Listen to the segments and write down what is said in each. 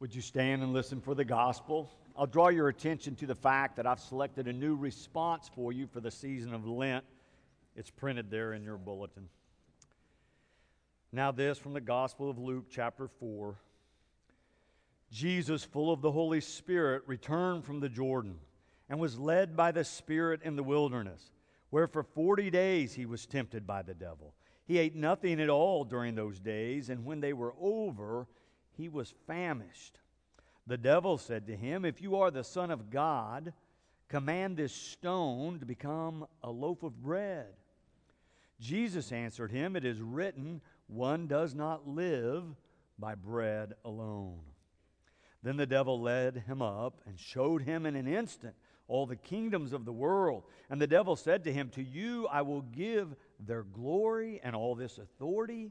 Would you stand and listen for the gospel? I'll draw your attention to the fact that I've selected a new response for you for the season of Lent. It's printed there in your bulletin. Now, this from the Gospel of Luke, chapter 4. Jesus, full of the Holy Spirit, returned from the Jordan and was led by the Spirit in the wilderness, where for 40 days he was tempted by the devil. He ate nothing at all during those days, and when they were over, he was famished. The devil said to him, If you are the Son of God, command this stone to become a loaf of bread. Jesus answered him, It is written, One does not live by bread alone. Then the devil led him up and showed him in an instant all the kingdoms of the world. And the devil said to him, To you I will give their glory and all this authority,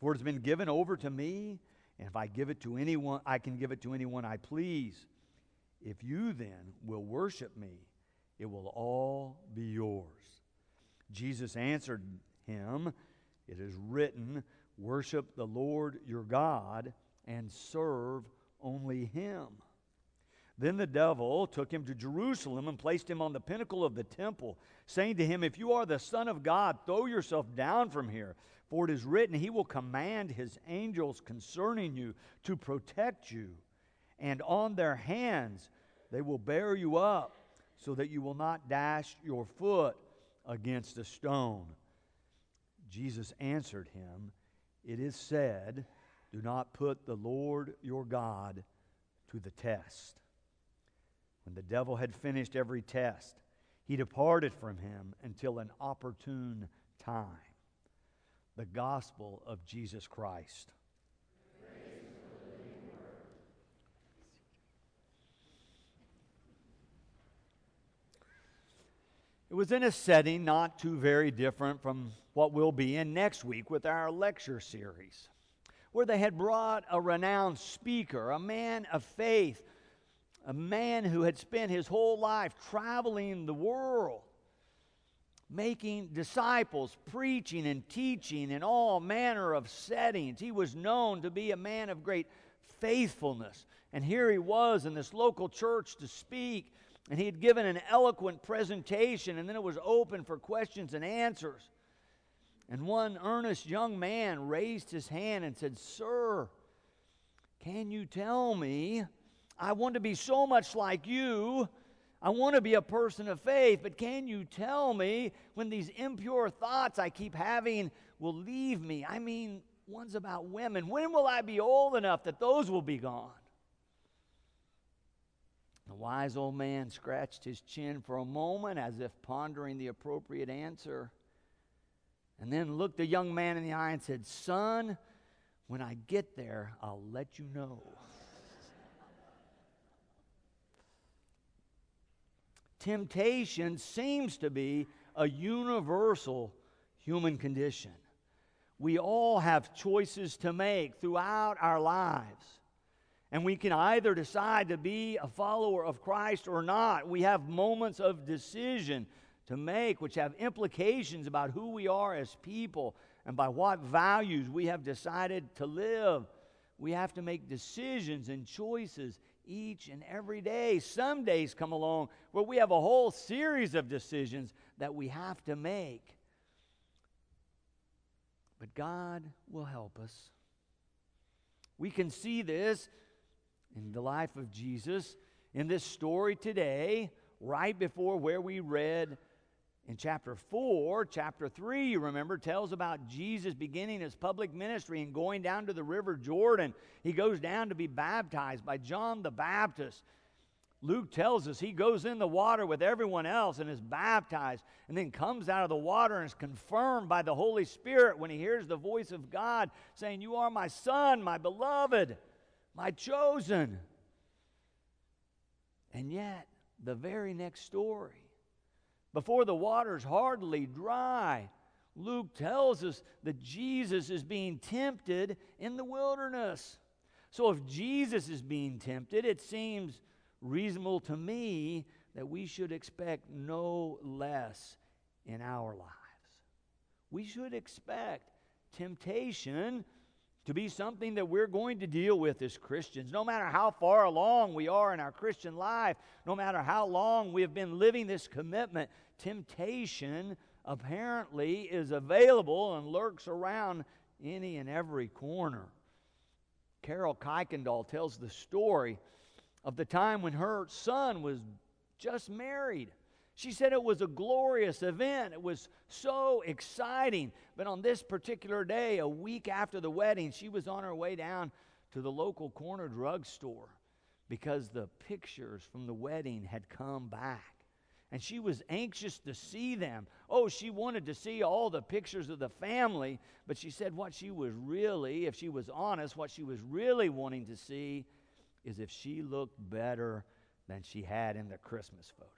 for it has been given over to me and if I give it to anyone, I can give it to anyone I please. If you then will worship me, it will all be yours. Jesus answered him, It is written, Worship the Lord your God and serve only him. Then the devil took him to Jerusalem and placed him on the pinnacle of the temple, saying to him, If you are the Son of God, throw yourself down from here. For it is written, He will command His angels concerning you to protect you, and on their hands they will bear you up, so that you will not dash your foot against a stone. Jesus answered him, It is said, Do not put the Lord your God to the test. When the devil had finished every test, he departed from him until an opportune time the gospel of Jesus Christ. It was in a setting not too very different from what we'll be in next week with our lecture series, where they had brought a renowned speaker, a man of faith, a man who had spent his whole life traveling the world making disciples, preaching and teaching in all manner of settings. He was known to be a man of great faithfulness. And here he was in this local church to speak, and he had given an eloquent presentation, and then it was open for questions and answers. And one earnest young man raised his hand and said, Sir, can you tell me? I want to be so much like you I want to be a person of faith, but can you tell me when these impure thoughts I keep having will leave me? I mean, one's about women. When will I be old enough that those will be gone? The wise old man scratched his chin for a moment as if pondering the appropriate answer, and then looked the young man in the eye and said, Son, when I get there, I'll let you know. Temptation seems to be a universal human condition. We all have choices to make throughout our lives. And we can either decide to be a follower of Christ or not. We have moments of decision to make, which have implications about who we are as people and by what values we have decided to live. We have to make decisions and choices each and every day. Some days come along where we have a whole series of decisions that we have to make. But God will help us. We can see this in the life of Jesus in this story today, right before where we read in chapter 4, chapter 3, you remember, tells about Jesus beginning his public ministry and going down to the river Jordan. He goes down to be baptized by John the Baptist. Luke tells us he goes in the water with everyone else and is baptized, and then comes out of the water and is confirmed by the Holy Spirit when he hears the voice of God saying, You are my son, my beloved, my chosen. And yet, the very next story, before the water's hardly dry. Luke tells us that Jesus is being tempted in the wilderness. So if Jesus is being tempted, it seems reasonable to me that we should expect no less in our lives. We should expect temptation to be something that we're going to deal with as Christians. No matter how far along we are in our Christian life, no matter how long we have been living this commitment, temptation apparently is available and lurks around any and every corner. Carol Kuykendall tells the story of the time when her son was just married. She said it was a glorious event. It was so exciting. But on this particular day, a week after the wedding, she was on her way down to the local corner drugstore because the pictures from the wedding had come back. And she was anxious to see them. Oh, she wanted to see all the pictures of the family, but she said what she was really, if she was honest, what she was really wanting to see is if she looked better than she had in the Christmas photos.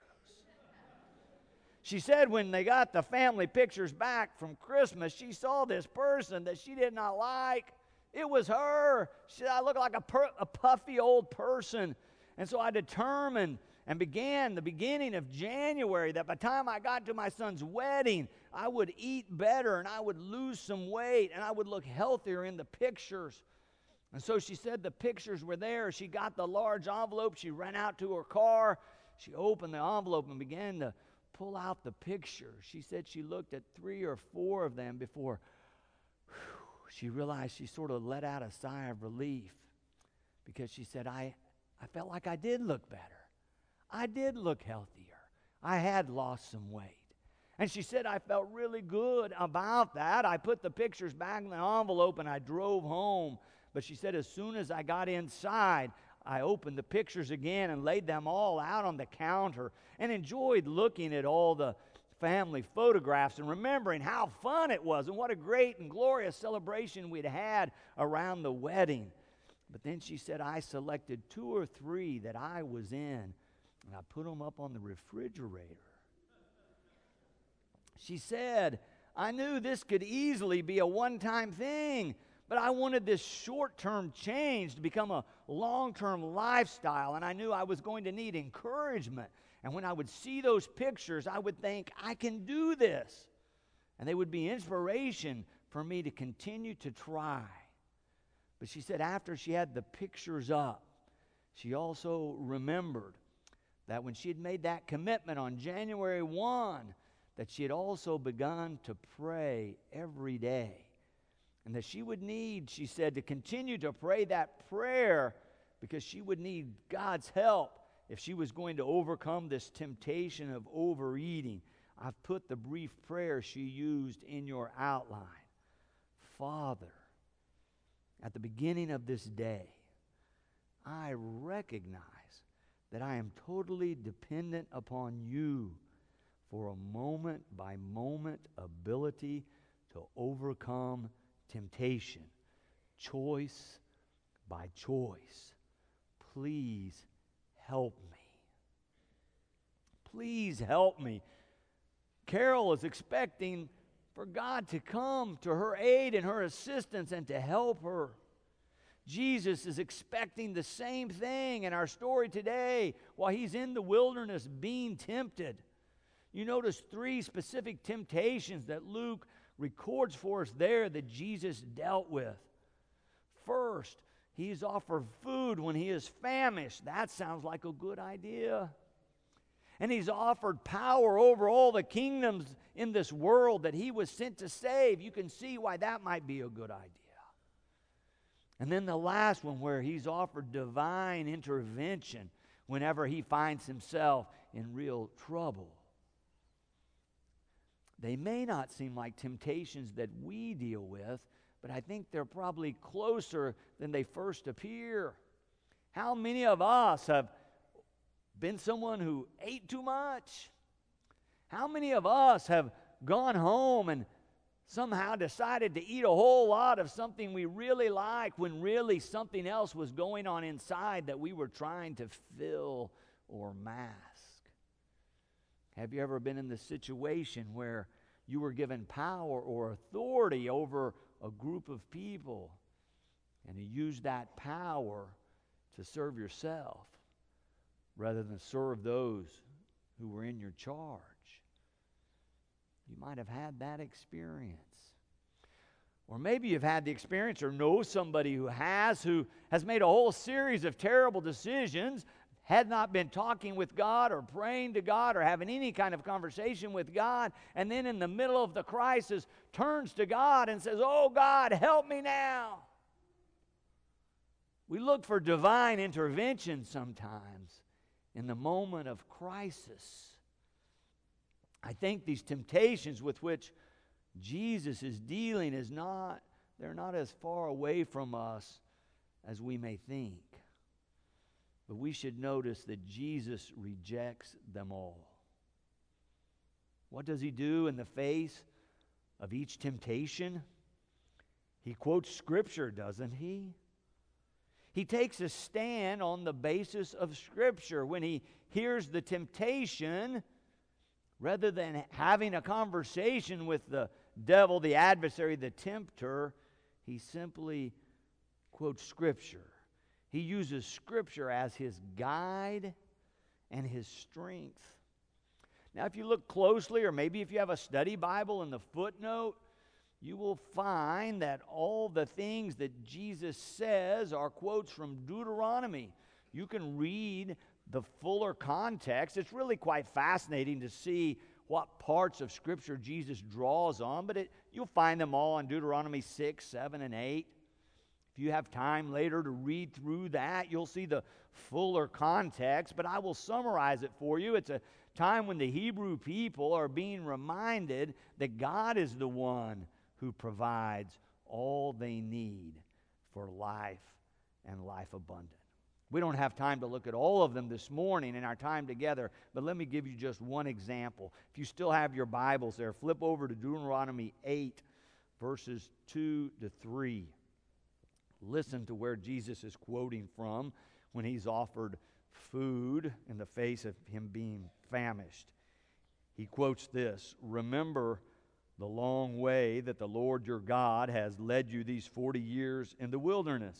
She said when they got the family pictures back from Christmas, she saw this person that she did not like. It was her. She said, I look like a, per- a puffy old person. And so I determined and began the beginning of January that by the time I got to my son's wedding, I would eat better and I would lose some weight and I would look healthier in the pictures. And so she said the pictures were there. She got the large envelope. She ran out to her car. She opened the envelope and began to pull out the picture. She said she looked at three or four of them before whew, she realized she sort of let out a sigh of relief because she said, I, I felt like I did look better. I did look healthier. I had lost some weight. And she said, I felt really good about that. I put the pictures back in the envelope and I drove home. But she said, as soon as I got inside, I opened the pictures again and laid them all out on the counter and enjoyed looking at all the family photographs and remembering how fun it was and what a great and glorious celebration we'd had around the wedding. But then she said, I selected two or three that I was in and I put them up on the refrigerator. She said, I knew this could easily be a one time thing. But I wanted this short term change to become a long term lifestyle, and I knew I was going to need encouragement. And when I would see those pictures, I would think, I can do this. And they would be inspiration for me to continue to try. But she said, after she had the pictures up, she also remembered that when she had made that commitment on January 1, that she had also begun to pray every day and that she would need, she said, to continue to pray that prayer because she would need God's help if she was going to overcome this temptation of overeating. I've put the brief prayer she used in your outline. Father, at the beginning of this day, I recognize that I am totally dependent upon you for a moment by moment ability to overcome temptation, choice by choice. Please help me. Please help me. Carol is expecting for God to come to her aid and her assistance and to help her. Jesus is expecting the same thing in our story today while he's in the wilderness being tempted. You notice three specific temptations that Luke records for us there that Jesus dealt with. First, he's offered food when he is famished. That sounds like a good idea. And he's offered power over all the kingdoms in this world that he was sent to save. You can see why that might be a good idea. And then the last one, where he's offered divine intervention whenever he finds himself in real trouble. They may not seem like temptations that we deal with, but I think they're probably closer than they first appear. How many of us have been someone who ate too much? How many of us have gone home and somehow decided to eat a whole lot of something we really like when really something else was going on inside that we were trying to fill or mask? Have you ever been in the situation where you were given power or authority over a group of people and you used that power to serve yourself rather than serve those who were in your charge? You might have had that experience. Or maybe you've had the experience or know somebody who has, who has made a whole series of terrible decisions, had not been talking with God or praying to God or having any kind of conversation with God, and then in the middle of the crisis turns to God and says, Oh God, help me now. We look for divine intervention sometimes in the moment of crisis. I think these temptations with which Jesus is dealing is not, they're not as far away from us as we may think. But we should notice that Jesus rejects them all. What does he do in the face of each temptation? He quotes Scripture, doesn't he? He takes a stand on the basis of Scripture. When he hears the temptation, rather than having a conversation with the devil, the adversary, the tempter, he simply quotes Scripture. He uses Scripture as his guide and his strength. Now, if you look closely, or maybe if you have a study Bible in the footnote, you will find that all the things that Jesus says are quotes from Deuteronomy. You can read the fuller context. It's really quite fascinating to see what parts of Scripture Jesus draws on, but it, you'll find them all in Deuteronomy 6, 7, and 8. If you have time later to read through that, you'll see the fuller context, but I will summarize it for you. It's a time when the Hebrew people are being reminded that God is the one who provides all they need for life and life abundant. We don't have time to look at all of them this morning in our time together, but let me give you just one example. If you still have your Bibles there, flip over to Deuteronomy 8, verses 2 to 3. Listen to where Jesus is quoting from when he's offered food in the face of him being famished. He quotes this Remember the long way that the Lord your God has led you these 40 years in the wilderness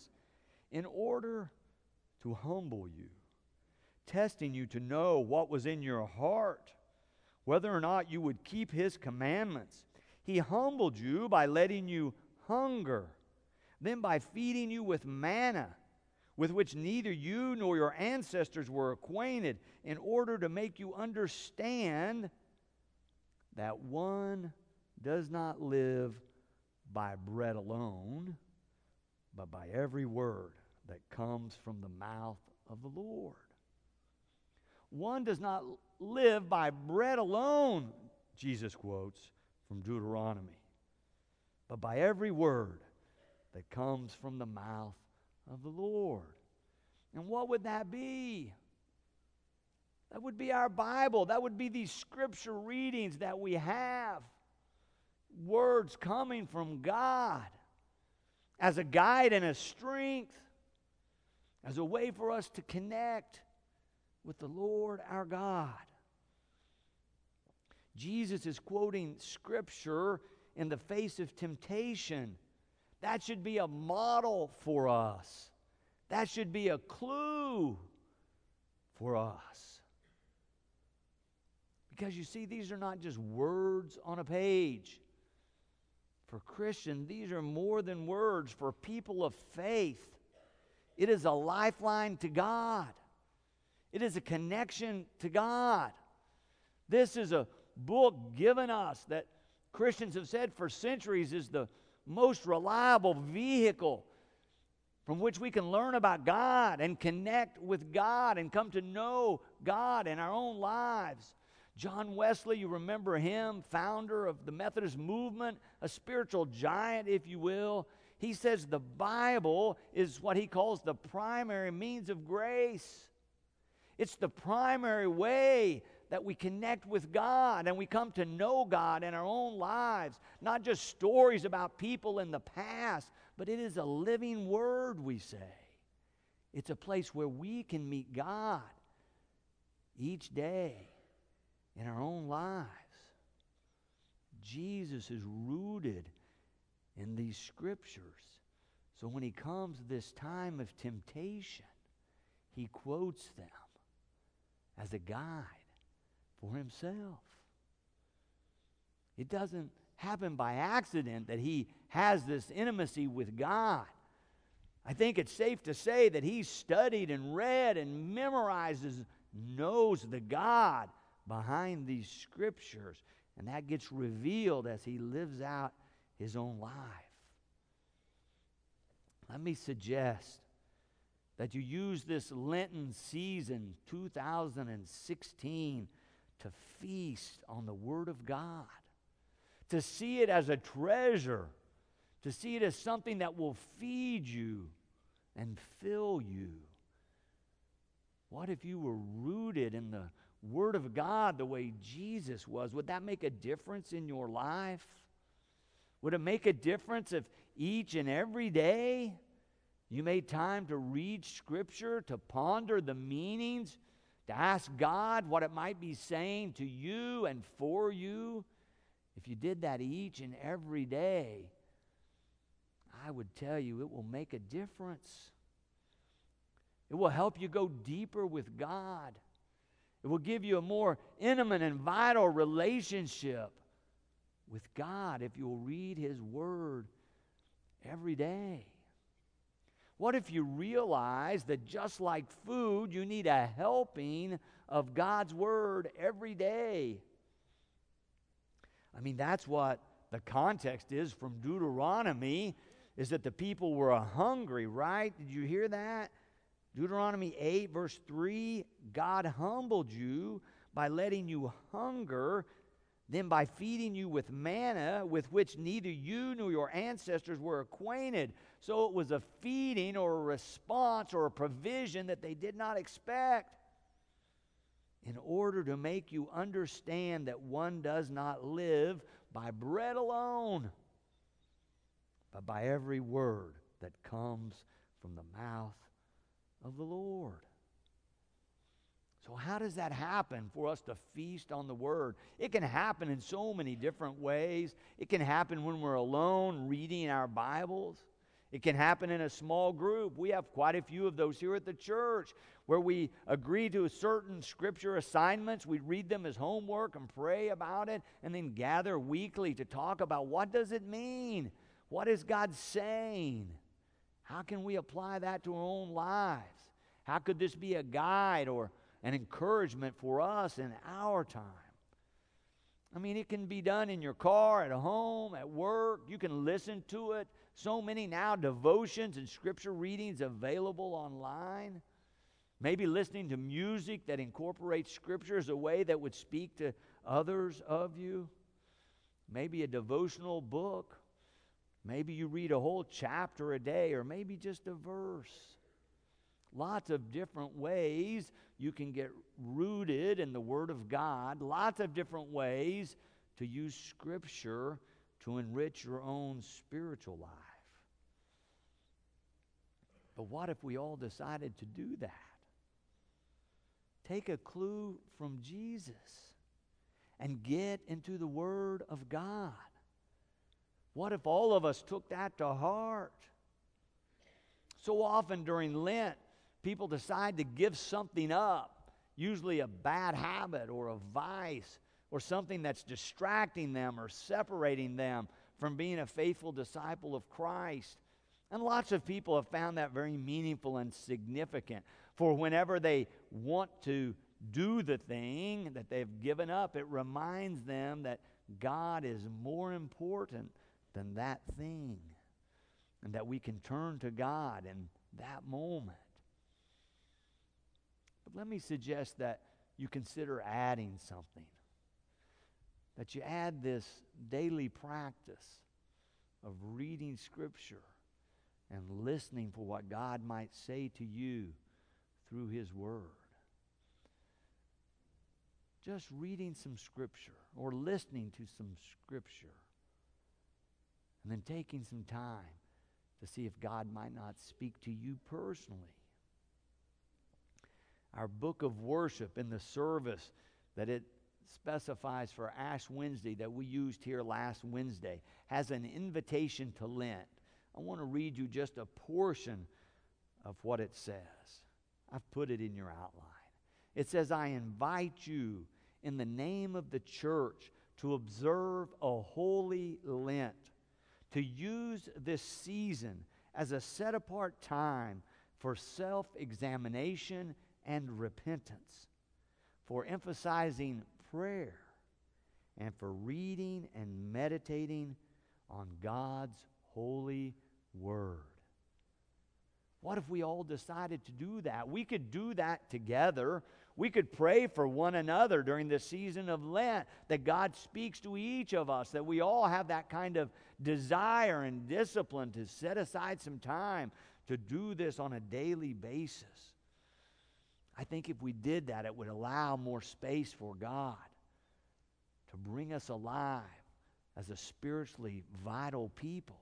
in order to humble you, testing you to know what was in your heart, whether or not you would keep his commandments. He humbled you by letting you hunger, then by feeding you with manna, with which neither you nor your ancestors were acquainted, in order to make you understand that one does not live by bread alone, but by every word that comes from the mouth of the Lord. One does not live by bread alone, Jesus quotes from Deuteronomy, but by every word that comes from the mouth of the Lord. And what would that be? That would be our Bible. That would be these scripture readings that we have. Words coming from God as a guide and a strength as a way for us to connect with the Lord our God. Jesus is quoting Scripture in the face of temptation. That should be a model for us. That should be a clue for us. Because you see, these are not just words on a page. For Christians, these are more than words. For people of faith, it is a lifeline to God, it is a connection to God. This is a book given us that Christians have said for centuries is the most reliable vehicle from which we can learn about God and connect with God and come to know God in our own lives. John Wesley, you remember him, founder of the Methodist movement, a spiritual giant, if you will. He says the Bible is what he calls the primary means of grace. It's the primary way that we connect with God and we come to know God in our own lives. Not just stories about people in the past, but it is a living word, we say. It's a place where we can meet God each day in our own lives. Jesus is rooted in these scriptures. So when he comes this time of temptation, he quotes them as a guide for himself. It doesn't happen by accident that he has this intimacy with God. I think it's safe to say that he studied and read and memorizes, knows the God behind these scriptures. And that gets revealed as he lives out his own life. Let me suggest that you use this Lenten season 2016 to feast on the Word of God, to see it as a treasure, to see it as something that will feed you and fill you. What if you were rooted in the Word of God the way Jesus was? Would that make a difference in your life? Would it make a difference if each and every day you made time to read Scripture, to ponder the meanings, to ask God what it might be saying to you and for you? If you did that each and every day, I would tell you it will make a difference. It will help you go deeper with God. It will give you a more intimate and vital relationship with God if you'll read His Word every day. What if you realize that just like food, you need a helping of God's Word every day? I mean, that's what the context is from Deuteronomy is that the people were hungry, right? Did you hear that? Deuteronomy 8, verse 3 God humbled you by letting you hunger then by feeding you with manna with which neither you nor your ancestors were acquainted. So it was a feeding or a response or a provision that they did not expect in order to make you understand that one does not live by bread alone, but by every word that comes from the mouth of the Lord. So, how does that happen for us to feast on the Word? It can happen in so many different ways. It can happen when we're alone reading our Bibles. It can happen in a small group. We have quite a few of those here at the church where we agree to certain scripture assignments. We read them as homework and pray about it and then gather weekly to talk about what does it mean? What is God saying? How can we apply that to our own lives? How could this be a guide or and encouragement for us in our time. I mean, it can be done in your car, at home, at work. You can listen to it. So many now devotions and scripture readings available online. Maybe listening to music that incorporates scripture as a way that would speak to others of you. Maybe a devotional book. Maybe you read a whole chapter a day, or maybe just a verse. Lots of different ways you can get rooted in the Word of God, lots of different ways to use Scripture to enrich your own spiritual life. But what if we all decided to do that? Take a clue from Jesus and get into the Word of God. What if all of us took that to heart? So often during Lent, people decide to give something up, usually a bad habit or a vice or something that's distracting them or separating them from being a faithful disciple of Christ. And lots of people have found that very meaningful and significant. For whenever they want to do the thing that they've given up, it reminds them that God is more important than that thing. And that we can turn to God in that moment. But let me suggest that you consider adding something. That you add this daily practice of reading Scripture and listening for what God might say to you through His Word. Just reading some Scripture or listening to some Scripture and then taking some time to see if God might not speak to you personally our book of worship in the service that it specifies for Ash Wednesday that we used here last Wednesday has an invitation to Lent. I want to read you just a portion of what it says. I've put it in your outline. It says, I invite you in the name of the church to observe a holy Lent, to use this season as a set apart time for self examination and repentance, for emphasizing prayer, and for reading and meditating on God's holy word. What if we all decided to do that? We could do that together. We could pray for one another during the season of Lent that God speaks to each of us, that we all have that kind of desire and discipline to set aside some time to do this on a daily basis. I think if we did that, it would allow more space for God to bring us alive as a spiritually vital people.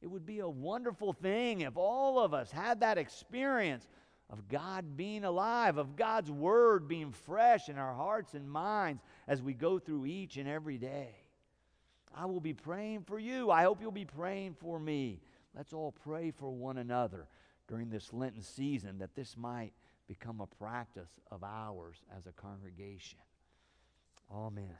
It would be a wonderful thing if all of us had that experience of God being alive, of God's Word being fresh in our hearts and minds as we go through each and every day. I will be praying for you. I hope you'll be praying for me. Let's all pray for one another during this Lenten season that this might become a practice of ours as a congregation. Amen.